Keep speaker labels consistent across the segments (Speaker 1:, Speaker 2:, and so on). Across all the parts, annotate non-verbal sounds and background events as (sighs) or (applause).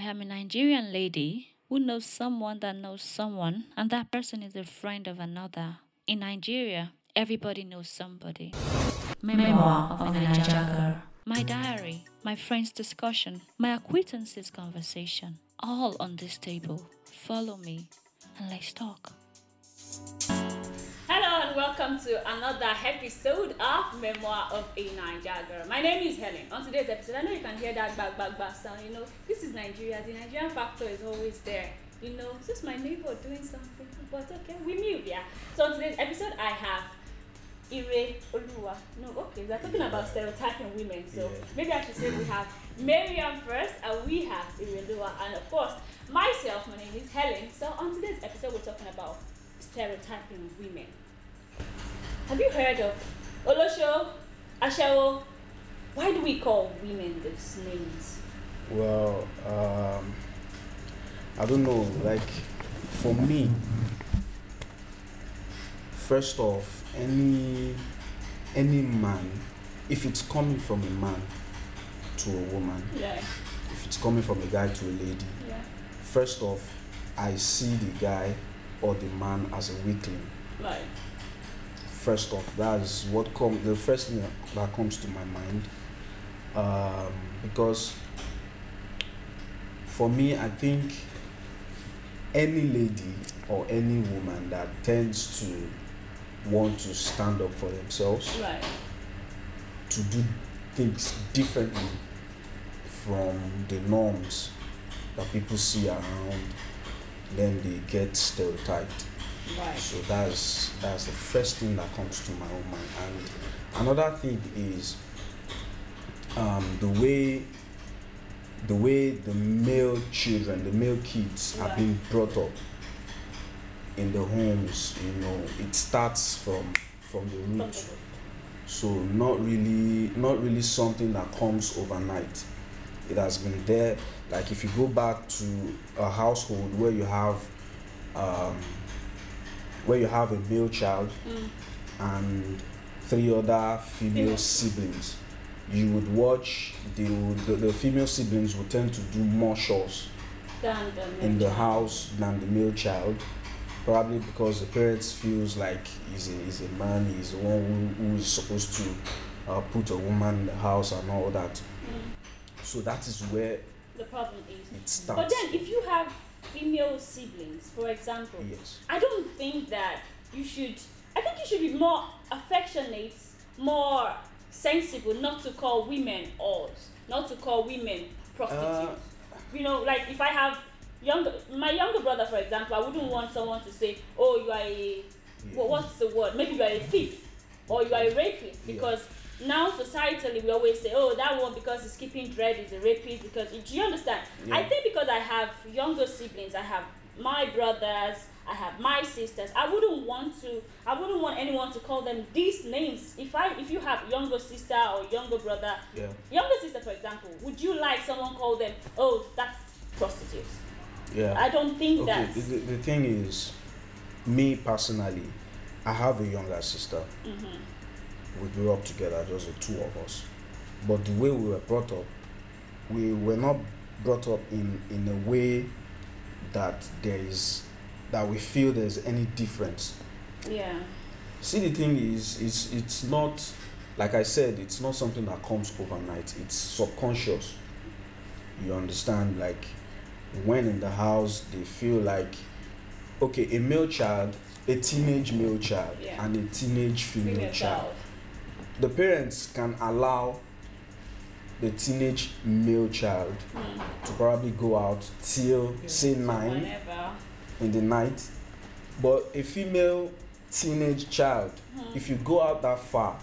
Speaker 1: I am a Nigerian lady who knows someone that knows someone, and that person is a friend of another. In Nigeria, everybody knows somebody. Memoir of a girl. My diary, my friend's discussion, my acquaintances' conversation, all on this table. Follow me and let's talk. And welcome to another episode of Memoir of a Nigeria Girl. My name is Helen. On today's episode, I know you can hear that bag bag bag sound. You know, this is Nigeria. The Nigerian factor is always there. You know, it's just my neighbor doing something, but okay, we move, yeah. So on today's episode, I have Ire Oluwa. No, okay, we're talking about stereotyping women. So yeah. maybe I should say we have Miriam first, and we have Ire Oluwa, and of course myself. My name is Helen. So on today's episode, we're talking about stereotyping women. Have you heard of Olosho, Ashawo? Why do we call women those names?
Speaker 2: Well, um, I don't know. Like for me, first off, any any man if it's coming from a man to a woman
Speaker 1: yeah.
Speaker 2: if it's coming from a guy to a lady
Speaker 1: yeah.
Speaker 2: first off i see the guy or the man as a weakling
Speaker 1: right
Speaker 2: first off that's what comes the first thing that comes to my mind um, because for me i think any lady or any woman that tends to want to stand up for themselves,
Speaker 1: right.
Speaker 2: to do things differently from the norms that people see around, then they get stereotyped.
Speaker 1: Right.
Speaker 2: So that's that's the first thing that comes to my own mind. And another thing is um, the way the way the male children, the male kids right. are being brought up in the homes you know it starts from from the root so not really not really something that comes overnight it has been there like if you go back to a household where you have um, where you have a male child
Speaker 1: mm.
Speaker 2: and three other female siblings you would watch the, the, the female siblings would tend to do more chores in the house than the male child probably because the parents feels like he's a, he's a man, he's the one who, who is supposed to uh, put a woman in the house and all that.
Speaker 1: Mm.
Speaker 2: So that is where
Speaker 1: the problem is.
Speaker 2: It starts.
Speaker 1: But then, if you have female siblings, for example,
Speaker 2: yes.
Speaker 1: I don't think that you should. I think you should be more affectionate, more sensible, not to call women ours, not to call women prostitutes. Uh, you know, like if I have younger my younger brother for example i wouldn't want someone to say oh you are a yeah. what's the word maybe you are a thief or you are a rapist because yeah. Now societally we always say oh that one because he's keeping dread is a rapist because do you understand yeah. i think because i have younger siblings i have my brothers i have my sisters i wouldn't want to i wouldn't want anyone to call them these names if i if you have younger sister or younger brother
Speaker 2: yeah.
Speaker 1: younger sister for example would you like someone call them oh that's prostitutes
Speaker 2: yeah.
Speaker 1: I don't think
Speaker 2: okay,
Speaker 1: that.
Speaker 2: The, the thing is, me personally, I have a younger sister.
Speaker 1: Mm-hmm.
Speaker 2: We grew up together, just the two of us. But the way we were brought up, we were not brought up in, in a way that there is that we feel there's any difference.
Speaker 1: Yeah.
Speaker 2: See the thing is it's it's not like I said, it's not something that comes overnight. It's subconscious. You understand? Like when in the house they feel like okay a male child a teenage male child
Speaker 1: yeah.
Speaker 2: and a teenage female,
Speaker 1: female child.
Speaker 2: child the parents can allow the teenage male child
Speaker 1: mm.
Speaker 2: to probably go out till yeah. say nine
Speaker 1: Whenever.
Speaker 2: in the night but a female teenage child
Speaker 1: mm.
Speaker 2: if you go out that far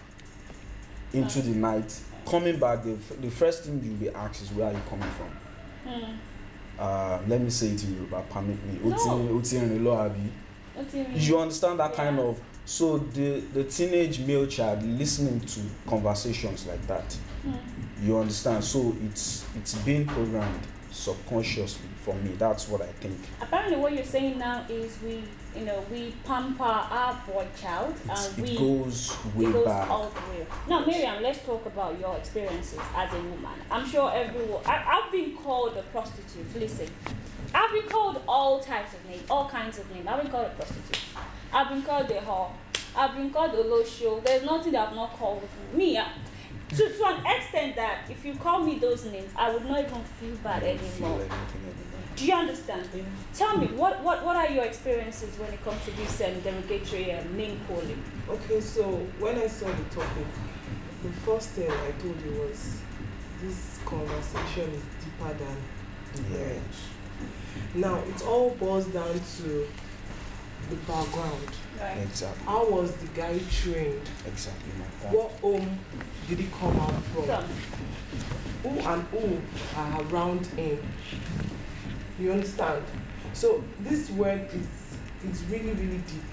Speaker 2: into the night coming back the, the first thing you'll be asked is where are you coming from
Speaker 1: mm.
Speaker 2: uh, let me say it in Yoruba, permit me.
Speaker 1: No.
Speaker 2: You understand that
Speaker 1: yeah.
Speaker 2: kind of so the the teenage male child listening to conversations like that.
Speaker 1: Mm.
Speaker 2: You understand? So it's it's being programmed subconsciously for me. That's what I think.
Speaker 1: Apparently, what you're saying now is we, you know, we pamper our boy child
Speaker 2: It's,
Speaker 1: and
Speaker 2: it
Speaker 1: we
Speaker 2: goes way
Speaker 1: it goes
Speaker 2: back.
Speaker 1: all the way. Now, Miriam, let's talk about your experiences as a woman. I'm sure everyone. I, I've been called a prostitute. Listen, I've been called all types of names, all kinds of names. I've been called a prostitute. I've been called a whore. I've been called a low show. There's nothing that I've not called me. I- To, to an extent that if you call me those names, I would not even feel bad
Speaker 2: I don't feel
Speaker 1: anymore. Do you understand? Tell me, what, what, what are your experiences when it comes to this um, derogatory um, name calling?
Speaker 3: Okay, so when I saw the topic, the first thing I told you was this conversation is deeper than the word.
Speaker 2: Yes.
Speaker 3: Now it all boils down to the background.
Speaker 1: Right.
Speaker 2: Exactly.
Speaker 3: How was the guy trained?
Speaker 2: Exactly my point.
Speaker 3: What home did he come out from?
Speaker 1: From
Speaker 3: Who and who are around him? You understand? So this word is is really really deep.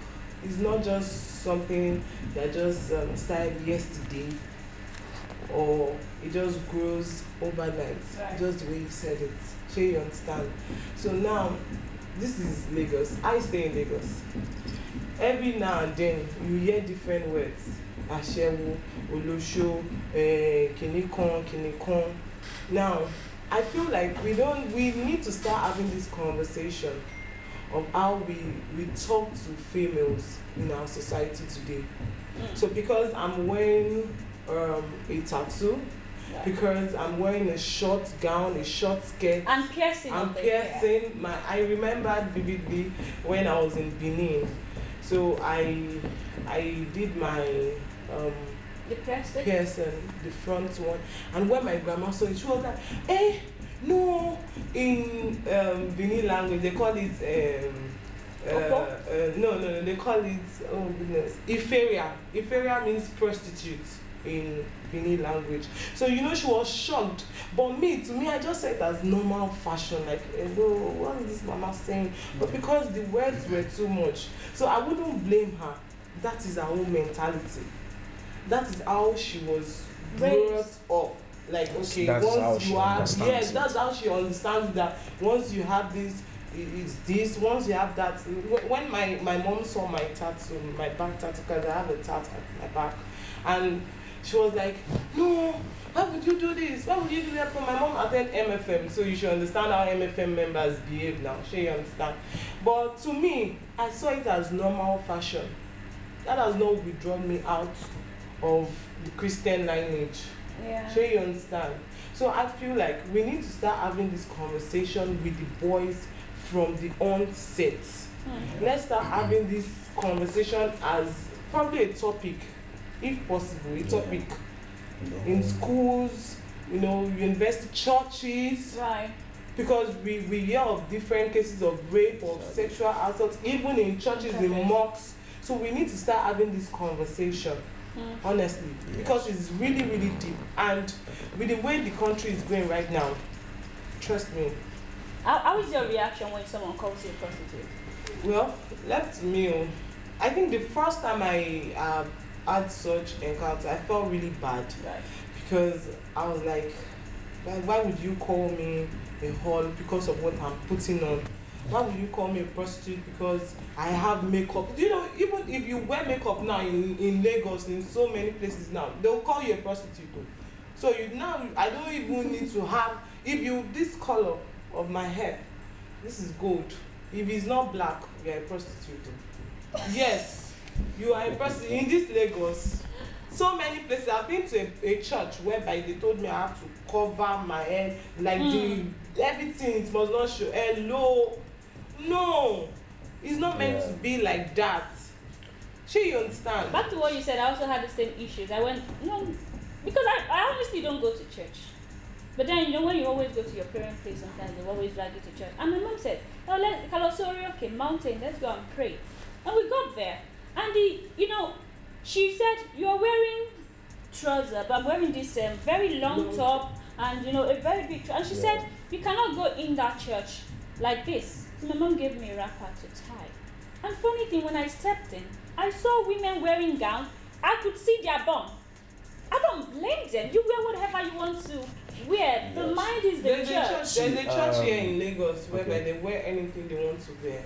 Speaker 3: It's not just something that just um, started yesterday or it just grows overnight.
Speaker 1: Right.
Speaker 3: Just the way you said it. So you understand? So now this is Lagos. I stay in Lagos. Every now and then you hear different words. Aṣẹ́wó, olóṣó, eh, kìnì kan. Now, I feel like we don't we need to start having this conversation of how we we talk to females in our society today.
Speaker 1: Mm.
Speaker 3: So because I'm wearing um, a tattoo. Because I'm wearing a short gown, a short skirt,
Speaker 1: and piercing
Speaker 3: I'm
Speaker 1: of
Speaker 3: piercing my I remembered vividly when I was in Benin. So I I did my um
Speaker 1: The piercing.
Speaker 3: piercing, the front one. And when my grandma saw it, she was like, eh, no, in um, Benin language, they call it, um, uh, uh, no, no, no, they call it, oh goodness, Iferia. Iferia means prostitute in Benin language. So, you know, she was shocked. But me, to me, I just said it as normal fashion, like, hello, what is this mama saying? But because the words were too much, so I wouldn't blame her. That is her own mentality that is how she was brought
Speaker 1: Raised.
Speaker 3: up like okay
Speaker 2: That's
Speaker 3: once
Speaker 2: she
Speaker 3: you have
Speaker 2: understands
Speaker 3: yes
Speaker 2: it.
Speaker 3: that's how she understands that once you have this i- it's this once you have that when my my mom saw my tattoo my back tattoo because i have a tattoo at my back and she was like no why would you do this why would you do that for my mom attend mfm so you should understand how mfm members behave now sure you understand but to me i saw it as normal fashion that has not withdrawn me out of the christian lineage
Speaker 1: Yeah.
Speaker 3: Sure you understand? So I feel like we need to start having this conversation with the boys from the onset.
Speaker 1: Hmm.
Speaker 3: Let's start having this conversation as probably a topic, if possible, it's a
Speaker 2: Yeah.
Speaker 3: topic
Speaker 2: In
Speaker 3: in schools, you know, university churches,
Speaker 1: Right.
Speaker 3: because we, we hear of different cases of rape or sexual assault, even in churches,
Speaker 1: Okay.
Speaker 3: in mosques. So we need to start having this conversation
Speaker 1: Hmm.
Speaker 3: honestly
Speaker 2: Yes.
Speaker 3: because it's really really deep and with the way the country is going right now trust me
Speaker 1: How, how is your reaction when someone calls you a prostitute?
Speaker 3: well left to me oh, i think the first time i uh, had such encounter i felt really bad.
Speaker 1: Right.
Speaker 3: because i was like why, why would you call me a whore because of what i'm putting on? Why would you call me a prostitute because i have makeup? You know even if you wear makeup now in in lagos in so many places now they will call you a prostitute so you now i don't even need to have if you this colour of my hair this is gold. If it's not black you are a prostitute yes you are a prostitute in this lagos so many places i've been to a, a church whereby they told me i have to cover my head like
Speaker 1: Mm.
Speaker 3: the everything it must not show hello no it's not meant
Speaker 2: Yeah.
Speaker 3: to be like that shey you understand
Speaker 1: Back to what you said, I also had the same issues. I went, no, because I, I honestly don't go to church. But then, you know, when you always go to your parents' place, sometimes they always drag you to church. And my mom said, oh, let Kalosori, okay, mountain, let's go and pray. And we got there. And you know, she said, you're wearing trouser, but I'm wearing this um, very long
Speaker 3: Long
Speaker 1: top and, you know, a very big, tr- and she
Speaker 2: Yeah.
Speaker 1: said, you cannot go in that church like this. So my mom gave me a wrapper to tie. And funny thing, when I stepped in, I saw women wearing gowns. I could see their bum. I don't blame them. You wear whatever you want to Where the
Speaker 2: Yes.
Speaker 1: mind is the
Speaker 3: There's a
Speaker 1: church.
Speaker 3: church. There's a church
Speaker 2: um,
Speaker 3: here in Lagos whereby
Speaker 2: okay.
Speaker 3: they wear anything they want to wear.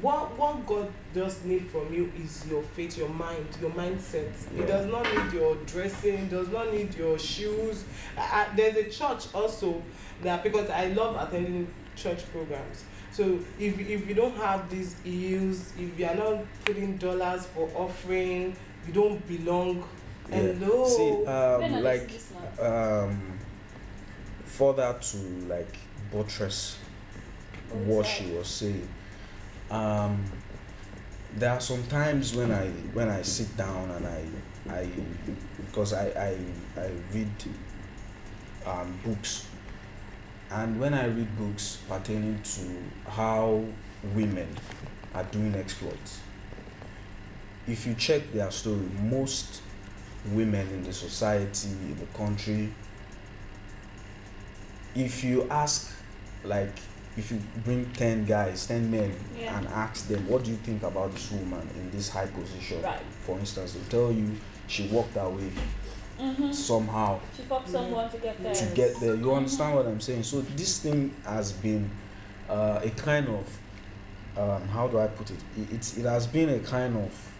Speaker 3: What what God does need from you is your faith, your mind, your mindset. He
Speaker 2: Yeah.
Speaker 3: does not need your dressing. Does not need your shoes. Uh, uh, there's a church also that because I love attending church programs. So if if you don't have these heels, if you are not putting dollars for offering, you don't belong.
Speaker 2: Yeah.
Speaker 3: Hello.
Speaker 2: See, um,
Speaker 1: are
Speaker 2: like
Speaker 1: this- this
Speaker 2: um, further to like buttress
Speaker 1: What
Speaker 2: what
Speaker 1: is
Speaker 2: she was saying. Um, there are some times when I when I sit down and I I because I I, I read um, books. And when I read books pertaining to how women are doing exploits, if you check their story, most women in the society, in the country, if you ask, like, if you bring 10 guys, 10 men,
Speaker 1: Yeah.
Speaker 2: and ask them, what do you think about this woman in this high position?
Speaker 1: Right.
Speaker 2: For instance, they'll tell you she walked away
Speaker 1: Mm-hmm.
Speaker 2: somehow
Speaker 1: She fucked someone to get there.
Speaker 2: to get there. You understand what I'm saying? So this thing has been uh, a kind of um, how do I put it? It, it's, it has been a kind of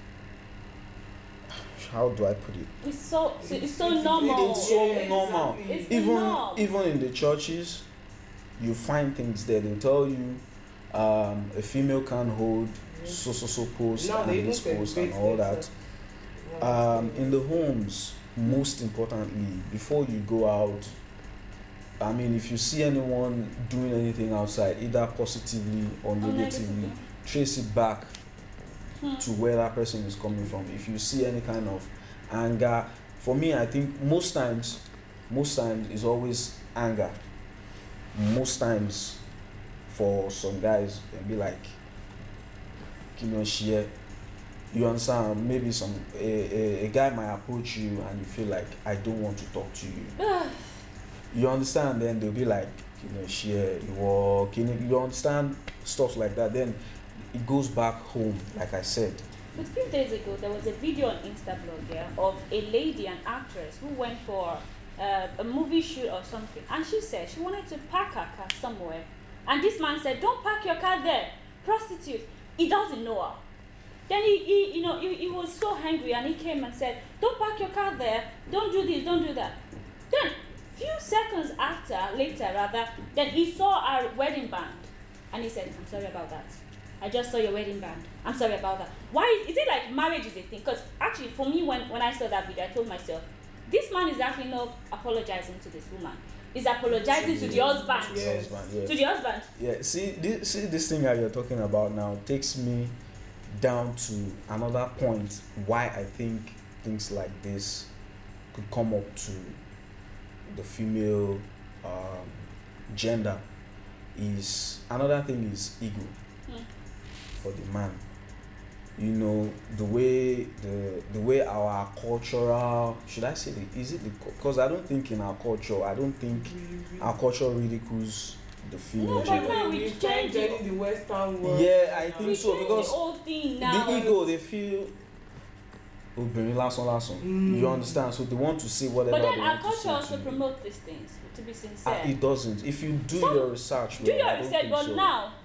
Speaker 2: how do I put it?
Speaker 1: It's so, so it's so normal.
Speaker 2: It's so normal.
Speaker 3: exactly.
Speaker 1: It's
Speaker 2: Even
Speaker 1: norm.
Speaker 2: even in the churches, you find things there. They tell you um, a female can hold so so so post
Speaker 3: they
Speaker 2: and this post and all that. um, in the homes most importantly before you go out i mean if you see anyone doing anything outside either positively or negatively trace it back
Speaker 1: Hmm.
Speaker 2: to where that person is coming from if you see any kind of anger for me i think most times most times is always anger most times for some guys they'll be like you know share. You understand? Maybe some a, a, a guy might approach you and you feel like i don't want to talk to you. (sighs) You understand? Then they'll be like you know share you, know, you understand? Stuff like that. Then it goes back home like i said.
Speaker 1: But A few days ago, there was a video on Instablog yeah, of a lady, an actress, who went for uh, a movie shoot or something, and she said she wanted to park her car somewhere, and this man said, "Don't park your car there, prostitute." He doesn't know her. Then he, he you know, he, he was so angry, and he came and said, "Don't park your car there. Don't do this. Don't do that." Then, few seconds after, later rather, then he saw our wedding band, and he said, "I'm sorry about that." I just saw your wedding band. I'm sorry about that. Why is, is it like marriage is a thing? Because actually, for me, when, when I saw that video, I told myself, this man is actually not apologizing to this woman. He's apologizing to the husband.
Speaker 2: To the husband, yeah.
Speaker 1: To the husband.
Speaker 2: Yeah, see, this, see this thing that you're talking about now takes me down to another point why I think things like this could come up to the female um, gender. Is another thing is ego
Speaker 1: Hmm.
Speaker 2: for the man. You know the way the the way our cultural should I say the, is it the because I don't think in our culture I don't think our culture ridicules the female
Speaker 1: No, but
Speaker 2: gender.
Speaker 1: now we
Speaker 3: we
Speaker 1: change
Speaker 3: change
Speaker 1: it.
Speaker 3: the Western world.
Speaker 2: Yeah, I
Speaker 3: now.
Speaker 2: think
Speaker 1: We
Speaker 2: so, because
Speaker 1: the whole thing now.
Speaker 2: the ego they feel obìnrin lásán lásán
Speaker 3: Mm.
Speaker 2: you understand so they want to say whatever
Speaker 1: but then
Speaker 2: they
Speaker 1: our
Speaker 2: want to
Speaker 1: culture
Speaker 2: say
Speaker 1: also
Speaker 2: to you.
Speaker 1: promotes these things, to be
Speaker 2: Ah,
Speaker 1: sincere.
Speaker 2: it doesn't if you do
Speaker 1: Some-
Speaker 2: your research
Speaker 1: do
Speaker 2: well, I
Speaker 1: your research, but
Speaker 2: so.
Speaker 1: now,
Speaker 2: I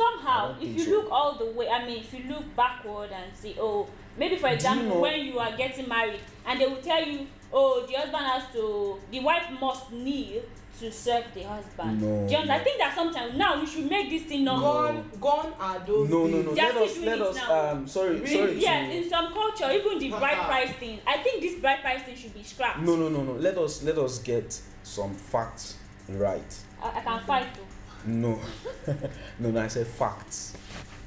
Speaker 1: somehow, if you
Speaker 2: so.
Speaker 1: look all the way, I mean, if you look backward and see, oh, maybe for
Speaker 2: Do you
Speaker 1: example,
Speaker 2: know-
Speaker 1: when you are getting married, and they will tell you, oh, the husband has to, the wife must kneel to serve the husband.
Speaker 2: No,
Speaker 1: Do you understand? I think that sometimes now we should make this thing normal.
Speaker 3: Gone, gone are those
Speaker 2: no no no let us let us
Speaker 1: now.
Speaker 2: um sorry
Speaker 3: Really?
Speaker 2: sorry
Speaker 1: Yeah,
Speaker 2: to
Speaker 1: in some culture, even the bride price thing, I think this bride price thing should be scrapped.
Speaker 2: no no no no let us let us get some facts right
Speaker 1: I, I can fight too.
Speaker 2: No. (laughs) No no I said facts.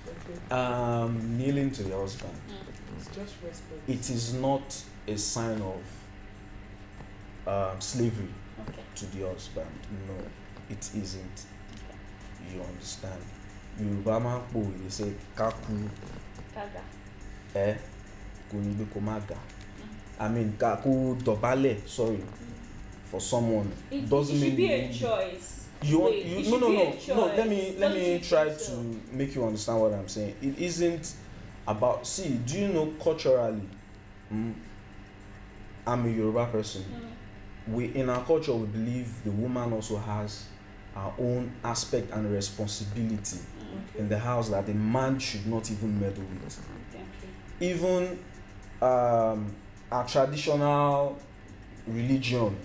Speaker 3: Okay.
Speaker 2: um kneeling to your husband.
Speaker 3: It's just respect.
Speaker 2: it is not a sign of um, slavery
Speaker 1: Okay.
Speaker 2: to the husband. No it isn't. You understand? Yorùbá máa ń pòwe they say
Speaker 1: Gaga.
Speaker 2: ẹ kò ní gbé kó má ga. I mean ká kó dọ̀bálẹ̀ sorry for someone.
Speaker 1: It, it
Speaker 2: doesn't
Speaker 1: should
Speaker 2: mean
Speaker 1: be a choice.
Speaker 2: You want
Speaker 1: Wait,
Speaker 2: you no no no no let me let me try to make you understand what i'm saying it isn't about see do you know culturally mm, i'm a yoruba person
Speaker 1: Mm.
Speaker 2: we in our culture we believe the woman also has her own aspect and responsibility
Speaker 1: Mm.
Speaker 2: in the house that the man should not even meddle with.
Speaker 1: Exactly.
Speaker 2: Even um, our traditional religion,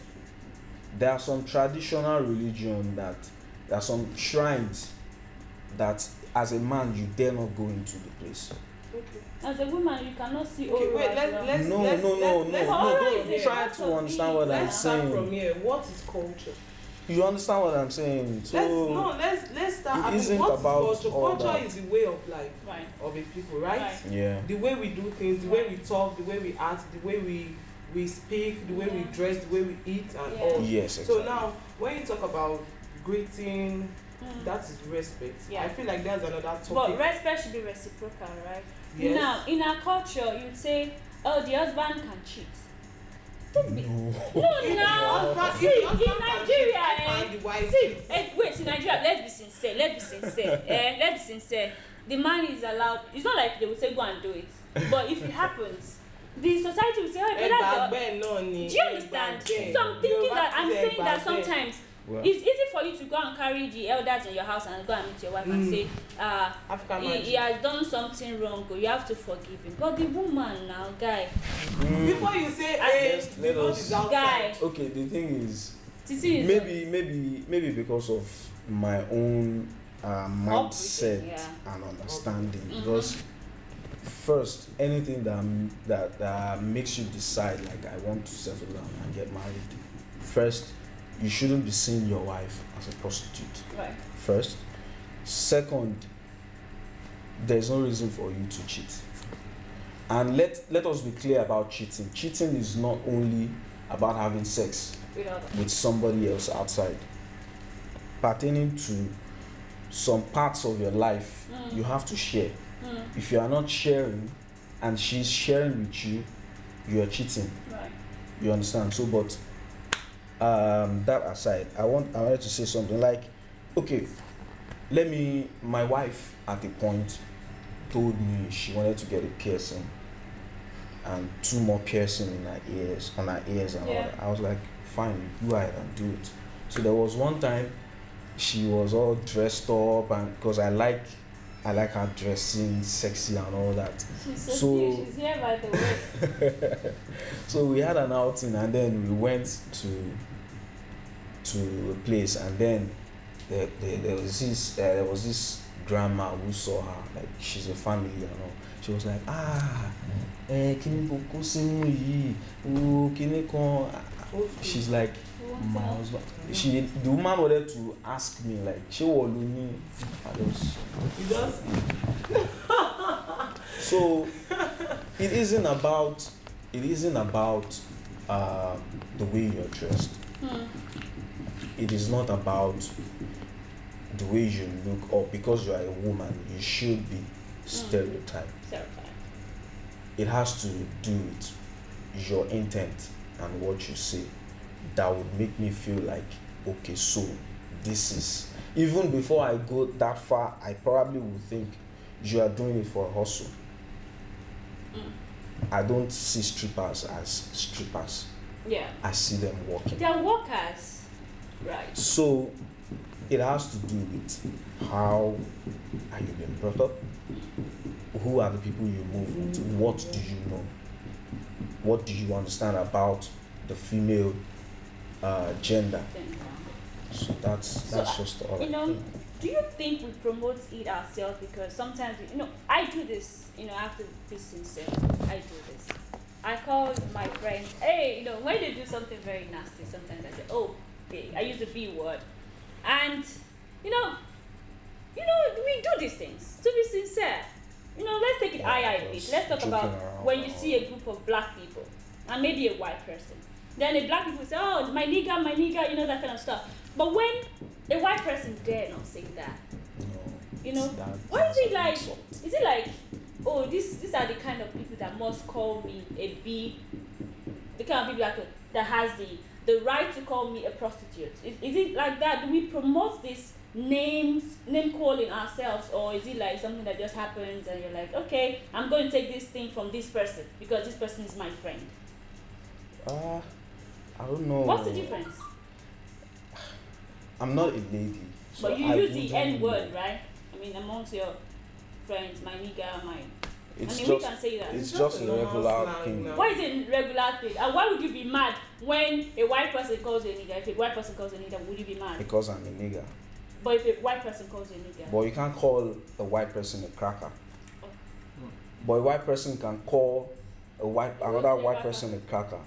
Speaker 2: there are some traditional religion that there are some shrines that as a man you dare not go into the place.
Speaker 3: Okay.
Speaker 1: As a woman, you cannot see
Speaker 3: Okay,
Speaker 1: Oro
Speaker 3: wait,
Speaker 1: as
Speaker 3: let-
Speaker 1: well.
Speaker 3: let's-
Speaker 2: no,
Speaker 3: let's-
Speaker 2: no, no,
Speaker 3: let's-
Speaker 2: no,
Speaker 3: let's-
Speaker 2: no.
Speaker 1: Oro
Speaker 2: Don't
Speaker 1: is a
Speaker 2: try
Speaker 1: part
Speaker 2: to
Speaker 1: of
Speaker 2: understand
Speaker 1: it.
Speaker 2: what I'm
Speaker 3: Let's start from
Speaker 2: saying.
Speaker 3: here. What is culture?
Speaker 2: You understand what I'm saying? So
Speaker 3: let's no, let's let's start.
Speaker 2: it
Speaker 3: I mean,
Speaker 2: isn't
Speaker 3: what is
Speaker 2: about
Speaker 3: culture?
Speaker 2: all
Speaker 3: Culture
Speaker 2: that.
Speaker 3: is the way of life
Speaker 1: Right.
Speaker 3: of a people, right?
Speaker 1: Right.
Speaker 2: yeah.
Speaker 3: The way we do things, the way we talk, the way we act, the way we we speak, the way we dress, the way we eat, and
Speaker 1: Yeah.
Speaker 3: all.
Speaker 2: Yes, exactly.
Speaker 3: So now, when you talk about greeting,
Speaker 1: Mm.
Speaker 3: that is respect.
Speaker 1: Yeah.
Speaker 3: I feel like that's another topic.
Speaker 1: But respect should be reciprocal, right?
Speaker 3: yes.
Speaker 1: Now, in our culture, you'd say, oh, the husband can cheat. Don't be.
Speaker 2: No.
Speaker 1: No,
Speaker 3: If
Speaker 1: no.
Speaker 3: husband-
Speaker 1: See, in Nigeria, eh,
Speaker 3: can't the wife
Speaker 1: See, eh, wait, in Nigeria, let's be sincere. Let's be sincere. (laughs) eh, let's be sincere. The man is allowed. It's not like they would say go and do it, but if it happens, the society will say, oh, but that's your. Do you understand? So I'm thinking that I'm saying that sometimes
Speaker 2: Well,
Speaker 1: it's easy for you to go and carry the elders in your house and go and meet your wife and
Speaker 3: Mm.
Speaker 1: say, uh,
Speaker 3: African
Speaker 1: he, he has done something wrong, or you have to forgive him. But the woman now, guy,
Speaker 2: mm,
Speaker 3: Before you say,
Speaker 1: Ah,
Speaker 3: hey, the outside.
Speaker 1: guy,
Speaker 2: okay, the thing is,
Speaker 1: Titi is
Speaker 2: maybe, maybe, maybe because of my own uh, mindset
Speaker 1: yeah.
Speaker 2: and understanding.
Speaker 1: Mhm.
Speaker 2: Because first, anything that that that makes you decide, like I want to settle down and get married, first, you shouldn't be seeing your wife as a prostitute.
Speaker 1: right.
Speaker 2: first. Second, there's no reason for you to cheat. And let let us be clear about cheating. Cheating is not only about having sex with somebody else outside. Pertaining to some parts of your life,
Speaker 1: Mm.
Speaker 2: you have to share.
Speaker 1: Mm,
Speaker 2: If you are not sharing and she's sharing with you, you are cheating.
Speaker 1: right.
Speaker 2: You understand? So, but um, that aside, I want I wanted to say something like, okay, let me. My wife at a point told me she wanted to get a piercing and two more piercing in her ears, on her ears and all that. I was like, fine, go ahead and do it. So there was one time she was all dressed up and because I like I like her dressing sexy and all that.
Speaker 1: She's so,
Speaker 2: So-
Speaker 1: cute. She's here by the way. (laughs)
Speaker 2: so we had an outing and then we went to to a place and then there, there, there was this uh, there was this grandma who saw her like she's a family you know she was like ah eh kíni kò kó sínú yìí o kíni kan she's like my husband. She the woman wanted to ask me like ṣé wọ́n ló ní I just (laughs) so it isn't about it isn't about uh, the way you're dressed.
Speaker 1: Hmm.
Speaker 2: it is not about the way you look or because you are a woman you should be stereotyped.
Speaker 1: Stereotype.
Speaker 2: it has to do with your intent and what you say that would make me feel like okay so this is even before i go that far i probably would think you are doing it for a hustle
Speaker 1: Mm.
Speaker 2: i don't see strippers as strippers
Speaker 1: Yeah.
Speaker 2: i see them working
Speaker 1: They're workers. Right.
Speaker 2: so it has to do with how are you being brought up who are the people you move with what do you know what do you understand about the female uh, gender so that's that's
Speaker 1: uh,
Speaker 2: just all
Speaker 1: you
Speaker 2: I
Speaker 1: know,
Speaker 2: think.
Speaker 1: do you think we promote it ourselves? Because sometimes you know I do this you know I have to be sincere. I do this. I call my friends hey you know when they do something very nasty sometimes? I say oh hey, I use the B word. And you know you know we do these things. To be sincere you know let's take it
Speaker 2: Yeah,
Speaker 1: a
Speaker 2: I
Speaker 1: bit let's talk about
Speaker 2: around
Speaker 1: when you see a group of black people and maybe a white person then the black people say oh my nigga my nigga you know that kind of stuff. But when a white person dare not say that you know, why is it like? is it like oh this these are the kind of people that must call me a b? The kind of people that could, that has the the right to call me a prostitute. Is, is it like that? Do we promote this names name calling ourselves or is it like something that just happens and you're like okay i'm going to take this thing from this person because this person is my friend
Speaker 2: Uh, I don't know.
Speaker 1: What's the difference?
Speaker 2: I'm not a lady. so
Speaker 1: but you
Speaker 2: I
Speaker 1: use the N word, right? I mean, amongst your friends, my nigga, my.
Speaker 2: It's
Speaker 1: I mean,
Speaker 2: just
Speaker 1: we can say that.
Speaker 2: it's
Speaker 3: It's
Speaker 2: just
Speaker 3: just
Speaker 2: a
Speaker 3: a
Speaker 2: regular
Speaker 3: slang
Speaker 2: thing.
Speaker 3: now.
Speaker 1: Why is it a regular thing? And why would you be mad when a white person calls you a nigga? If a white person calls you a nigga, would you be mad?
Speaker 2: Because I'm a nigga.
Speaker 1: But if a white person calls you a nigga,
Speaker 2: But you can't call a white person a cracker.
Speaker 1: Oh.
Speaker 2: But a white person can call a white another white person a cracker.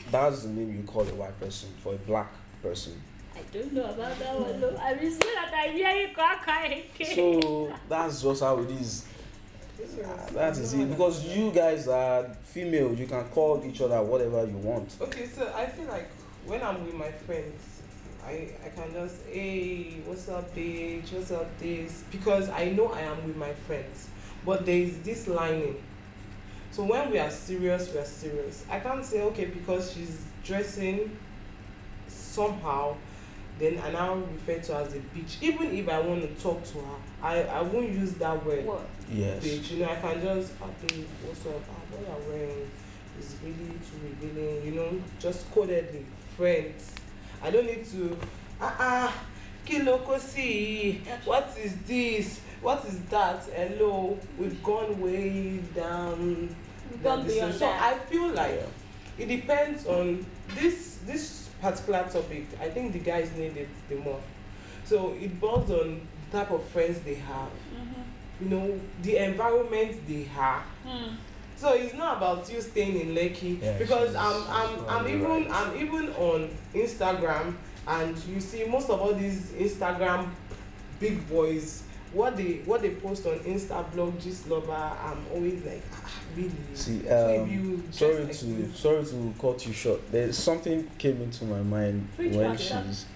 Speaker 1: Kilo Jakaka?
Speaker 2: That's the name you call a white person for a black person.
Speaker 1: I don't know about that one. though. I mean, so that I hear you crack, I
Speaker 2: So that's just how it is. Ah, that is it. Because you guys are female, you can call each other whatever you want.
Speaker 3: Okay, so I feel like when I'm with my friends, I, I can just, hey, what's up, bitch? What's up, this? Because I know I am with my friends. But there is this lining. So when we are serious, we are serious. I can't say, okay, because she's dressing somehow, then I now refer to her as a bitch. Even if I want to talk to her, I, I won't use that word.
Speaker 1: What?
Speaker 2: Yes.
Speaker 3: Bitch, you know, I can just, babe, what's up? Ah, what you're wearing is really too revealing, you know, just codedly, friends. I don't need to, ah, ah, kiloko see, what is this? What is that? Hello, we've gone way down.
Speaker 1: We've gone beyond
Speaker 3: So. I feel like
Speaker 2: Yeah.
Speaker 3: it depends on this this particular topic. I think the guys need it the more. So it boils on the type of friends they have
Speaker 1: Mm-hmm.
Speaker 3: you know the environment they have
Speaker 1: Hmm.
Speaker 3: so it's not about you staying in lekki
Speaker 2: Yeah,
Speaker 3: because i'm i'm i'm even
Speaker 2: right.
Speaker 3: i'm even on instagram and you see most of all these instagram big boys what they what they post on insta blog just lover i'm always like ah really
Speaker 2: See, um,
Speaker 3: you
Speaker 2: sorry
Speaker 3: like
Speaker 2: to
Speaker 3: this-
Speaker 2: sorry to cut you short. There's something came into my mind
Speaker 1: Which
Speaker 2: when
Speaker 1: one is that?
Speaker 2: she's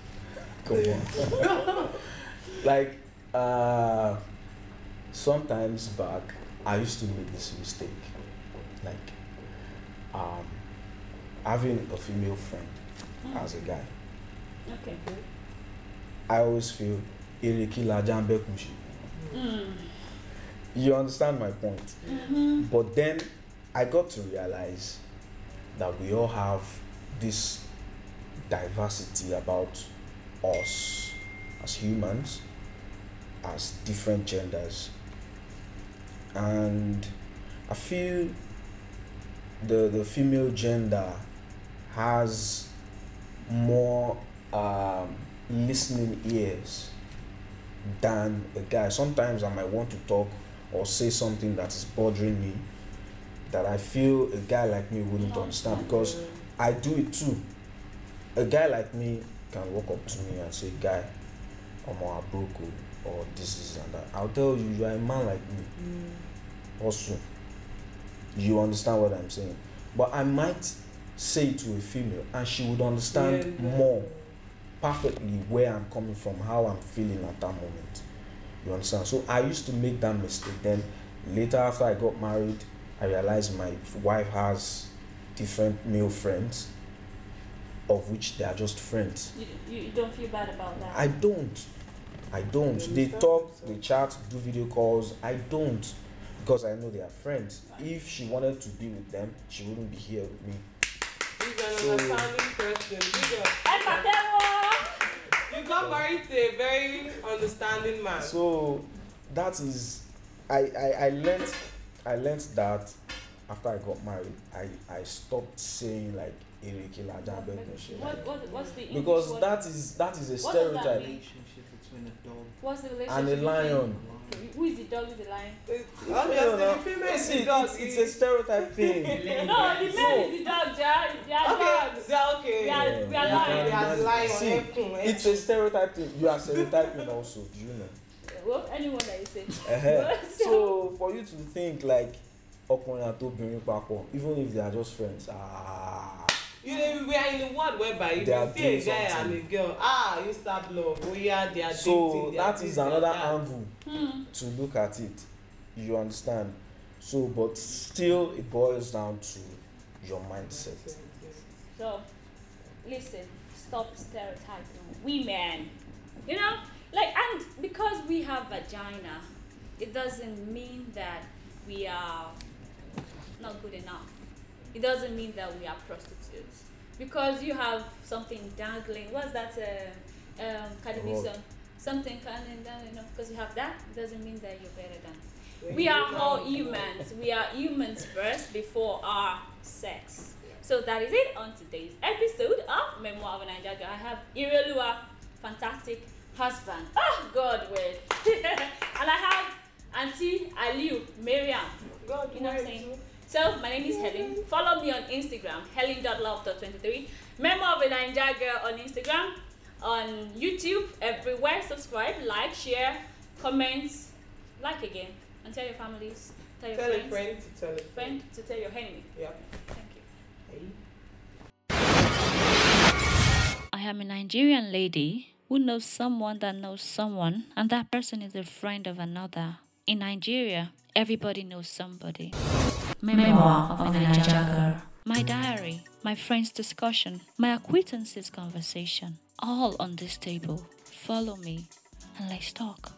Speaker 2: come on. (laughs) like uh sometimes back I used to make this mistake. Like um having a female friend
Speaker 1: Hmm.
Speaker 2: as a guy.
Speaker 1: Okay.
Speaker 2: I always feel "Ereki laja ń
Speaker 1: Hmm.
Speaker 2: You understand my point?
Speaker 1: Mm-hmm.
Speaker 2: But then I got to realize that we all have this diversity about us as humans, as different genders. And I feel the, the female gender has more um, listening ears than a guy. Sometimes I might want to talk or say something that is bothering me that I feel a guy like me wouldn't understand because I do it too. A guy like me can walk up to me and say, Guy, I'm a broke oh," or this is and that. I'll tell you, you are a man like me
Speaker 3: Mm.
Speaker 2: also. You understand what I'm saying? But I might say to a female and she would understand
Speaker 3: yeah.
Speaker 2: more perfectly where I'm coming from, how I'm feeling at that moment. You understand? So I used to make that mistake. Then later, after I got married, I realized my wife has different male friends, of which they are just friends.
Speaker 1: You, you you don't feel bad about that.
Speaker 2: I don't. I don't.
Speaker 3: You
Speaker 2: They
Speaker 3: understand?
Speaker 2: talk, they chat, do video calls. I don't. Because I know they are friends. If she wanted to be with them, she wouldn't be here with me.
Speaker 3: He's an
Speaker 2: So-
Speaker 3: understanding person. Big up.
Speaker 1: Ẹ pàtẹ́wọ́.
Speaker 3: You got married to a very understanding man.
Speaker 2: So that is I, I, I learnt I learnt that after I got married, I, I stopped saying like Ereke Lajabe
Speaker 1: What, what, what's the English
Speaker 2: because
Speaker 1: word?
Speaker 2: that is that is a
Speaker 1: What does that
Speaker 2: stereotype.
Speaker 1: mean?
Speaker 4: relationship between a dog
Speaker 1: What's the relationship?
Speaker 2: And a
Speaker 1: between-
Speaker 2: lion.
Speaker 1: Who is the dog? Is the lion?
Speaker 3: Obviously, the female is the dog.
Speaker 2: it's, a stereotype thing. (laughs)
Speaker 1: No, the man is the dog, ja. They are
Speaker 3: Okay,
Speaker 1: dogs.
Speaker 3: yeah, okay.
Speaker 1: We are-
Speaker 2: Yeah,
Speaker 1: we are lion.
Speaker 2: Can-
Speaker 3: are lion,
Speaker 2: See, it's a stereotype thing. You are stereotyping also. Do you know?
Speaker 1: Well, anyone that you say.
Speaker 2: Ẹhẹ́. (laughs) so for you to think like ọkùnrin àti obìnrin papọ̀ even if they are just friends ah
Speaker 3: we are in a world whereby if
Speaker 2: They
Speaker 3: you see a
Speaker 2: doing
Speaker 3: guy
Speaker 2: something.
Speaker 3: and a girl, ah, you start love. Oh yeah, they are
Speaker 2: so
Speaker 3: dating. they are
Speaker 2: that is
Speaker 3: this, they are
Speaker 2: another
Speaker 3: that.
Speaker 2: angle
Speaker 1: Hmm.
Speaker 2: to look at it you understand so but still it boils down to your mindset
Speaker 1: So, listen, stop stereotyping women. You know, like, and because we have vagina, it doesn't mean that we are not good enough. It doesn't mean that we are prostitutes. Because you have something dangling. What's that? Uh, um, Cardi B
Speaker 2: Rod.
Speaker 1: Something dangling down, you know, because you have that doesn't mean that you're better than.
Speaker 3: When
Speaker 1: We are all humans. We are humans first before our sex. So that is it on today's episode of Memoir of a Niger Girl. I have Ire Oluwa, fantastic husband. Oh God, wait. (laughs) and I have Auntie Aliu, Miriam.
Speaker 3: God,
Speaker 1: You know what I'm saying?
Speaker 3: you-
Speaker 1: So my name is Helen. Follow me on Instagram, helen.love.23. Member of a Niger Girl on Instagram, on YouTube, everywhere. Subscribe, like, share, comment, like again, and tell your families, tell your
Speaker 3: Tell a
Speaker 1: friends,
Speaker 3: friend to tell a friend.
Speaker 1: friend to tell your enemy.
Speaker 3: Yeah.
Speaker 1: Thank you.
Speaker 3: Hey.
Speaker 1: I am a Nigerian lady who knows someone that knows someone, and that person is a friend of another. In Nigeria, everybody knows somebody.
Speaker 4: Memoir of a Niger Girl.
Speaker 1: My diary, my friend's discussion, my acquaintances' conversation, all on this table. Follow me and let's talk.